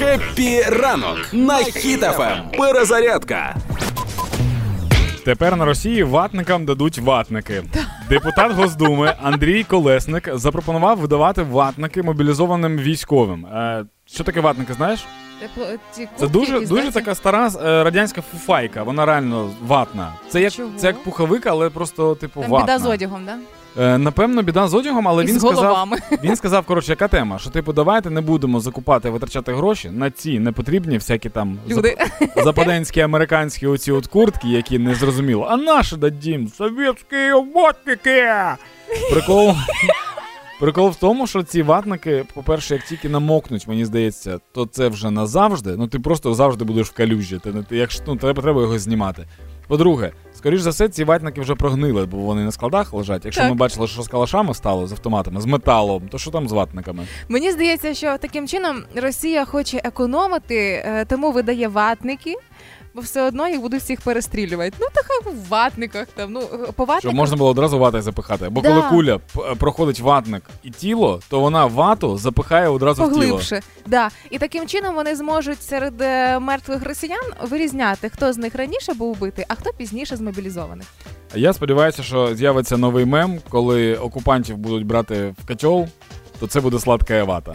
Happy ранок на Хіт FM. Перезарядка. Тепер на Росії ватникам дадуть ватники. Депутат Госдуми Андрій Колесник запропонував видавати ватники мобілізованим військовим. Е, що таке ватники, знаєш? Типу, Це дуже якісь, дуже така стара е, радянська фуфайка. Вона реально ватна. Це як Чого? це як пуховик, але просто типу Там ватна. біда з одягом, да? Е, напевно, біда з одягом, але І він з сказав, головами. він сказав, коротше, яка тема? Що типу, давайте не будемо закупати, витрачати гроші на ці непотрібні всякі там Люди. зап- западенські американські оці от куртки, які не зрозуміло. А наші дадим советские ватники. Прикол. Прикол в тому, що ці ватники, по-перше, як тільки намокнуть, мені здається, то це вже назавжди. Ну ти просто завжди будеш в калюжі. Ти, не- ти, якщо, ну, треба, треба його знімати. По-друге, скоріш за все, ці ватники вже прогнили, бо вони на складах лежать. Якщо Так. ми бачили, що з калашами стало, з автоматами, з металом, то що там з ватниками? Мені здається, що таким чином Росія хоче економити, е, тому видає ватники. Бо все одно їх будуть всіх перестрілювати. Ну, та хай в ватниках там. Ну, по ватниках. Щоб можна було одразу вати запихати. Бо Да. коли куля проходить ватник і тіло, то вона вату запихає одразу в тіло. Поглибше. Да. І таким чином вони зможуть серед е, мертвих росіян вирізняти, хто з них раніше був убитий, а хто пізніше змобілізованих. Я сподіваюся, що з'явиться новий мем, коли окупантів будуть брати в котел, то це буде сладка вата.